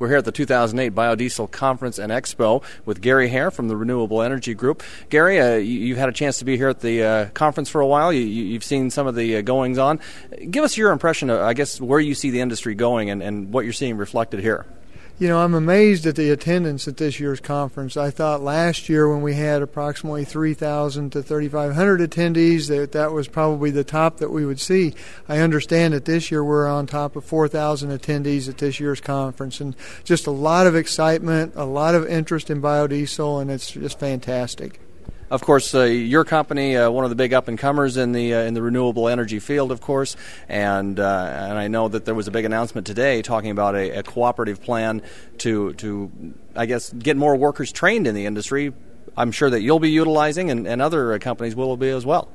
We're here at the 2008 Biodiesel Conference and Expo with Gary Haer from the Renewable Energy Group. Gary, uh, you, have had a chance to be here at the uh, conference for a while. You, have seen some of the uh, goings on. Give us your impression, of, I guess, where you see the industry going and, and what you're seeing reflected here. You know, I'm amazed at the attendance at this year's conference. I thought last year when we had approximately 3,000 to 3,500 attendees that that was probably the top that we would see. I understand that this year we're on top of 4,000 attendees at this year's conference, and just a lot of excitement, a lot of interest in biodiesel, and it's just fantastic. Of course, uh, your company, uh, one of the big up and comers in the uh, in the renewable energy field, of course, and uh, and I know that there was a big announcement today talking about a, a cooperative plan to to I guess get more workers trained in the industry. I'm sure that you'll be utilizing, and, and other companies will be as well.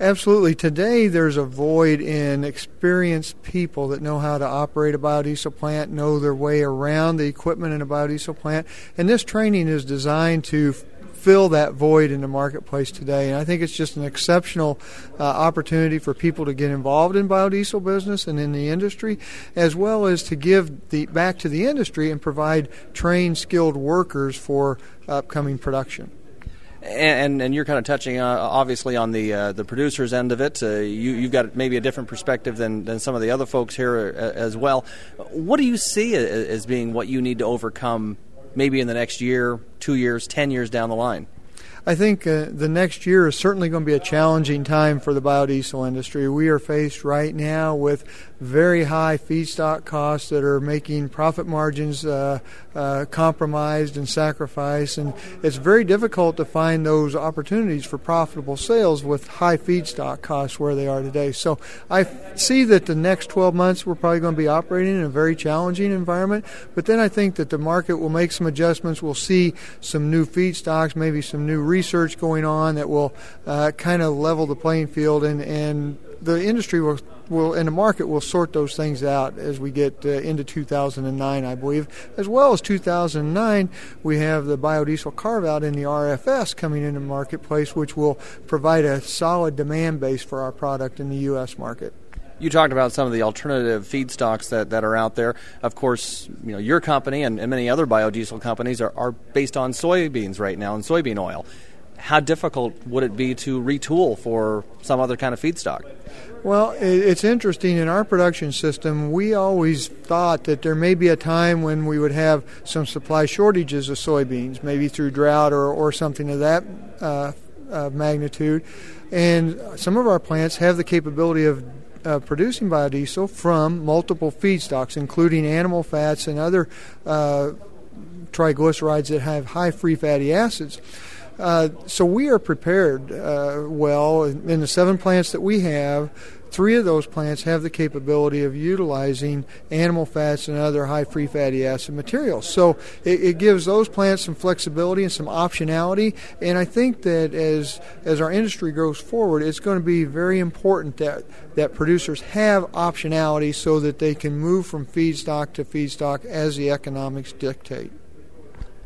Absolutely. Today, there's a void in experienced people that know how to operate a biodiesel plant, know their way around the equipment in a biodiesel plant, and this training is designed to fill that void in the marketplace today. And I think it's just an exceptional uh, opportunity for people to get involved in biodiesel business and in the industry, as well as to give the back to the industry and provide trained, skilled workers for upcoming production. And, and, you're kind of touching uh, obviously on the uh, the producers end of it. Uh, you you've got maybe a different perspective than, than some of the other folks here uh, as well. What do you see as being what you need to overcome maybe in the next year, two years, ten years down the line? I think uh, the next year is certainly going to be a challenging time for the biodiesel industry. We are faced right now with very high feedstock costs that are making profit margins uh, uh, compromised and sacrificed, and it's very difficult to find those opportunities for profitable sales with high feedstock costs where they are today. So I see that the next 12 months we're probably going to be operating in a very challenging environment, but then I think that the market will make some adjustments. We'll see some new feedstocks, maybe some new research going on that will uh, kind of level the playing field and, and the industry will, will and the market will sort those things out as we get uh, into 2009, I believe. As well as 2009, we have the biodiesel carve out in the RFS coming into the marketplace, which will provide a solid demand base for our product in the U.S. market. You talked about some of the alternative feedstocks that, that are out there. Of course, you know your company and, and many other biodiesel companies are, are based on soybeans right now and soybean oil how difficult would it be to retool for some other kind of feedstock? Well, it's interesting. In our production system, we always thought that there may be a time when we would have some supply shortages of soybeans, maybe through drought or, or something of that uh, uh, magnitude. And some of our plants have the capability of uh, producing biodiesel from multiple feedstocks, including animal fats and other uh, triglycerides that have high free fatty acids. Uh, so we are prepared uh, well in the seven plants that we have. Three of those plants have the capability of utilizing animal fats and other high free fatty acid materials. So it, it, gives those plants some flexibility and some optionality. And I think that as as our industry goes forward, it's going to be very important that that producers have optionality so that they can move from feedstock to feedstock as the economics dictate.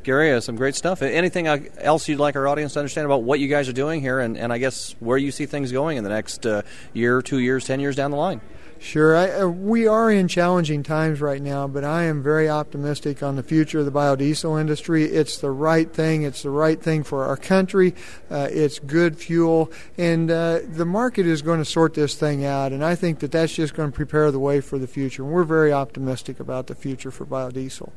Gary, some great stuff. Anything uh, else you'd like our audience to understand about what you guys are doing here, and, and I guess where you see things going in the next uh, year, two years, ten years down the line? Sure. I, uh, we are in challenging times right now, but I am very optimistic on the future of the biodiesel industry. It's the right thing. It's the right thing for our country. Uh, it's good fuel, and uh, the market is going to sort this thing out. And I think that that's just going to prepare the way for the future. And we're very optimistic about the future for biodiesel.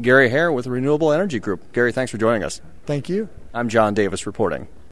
Gary Haer with Renewable Energy Group. Gary, thanks for joining us. Thank you. I'm John Davis reporting.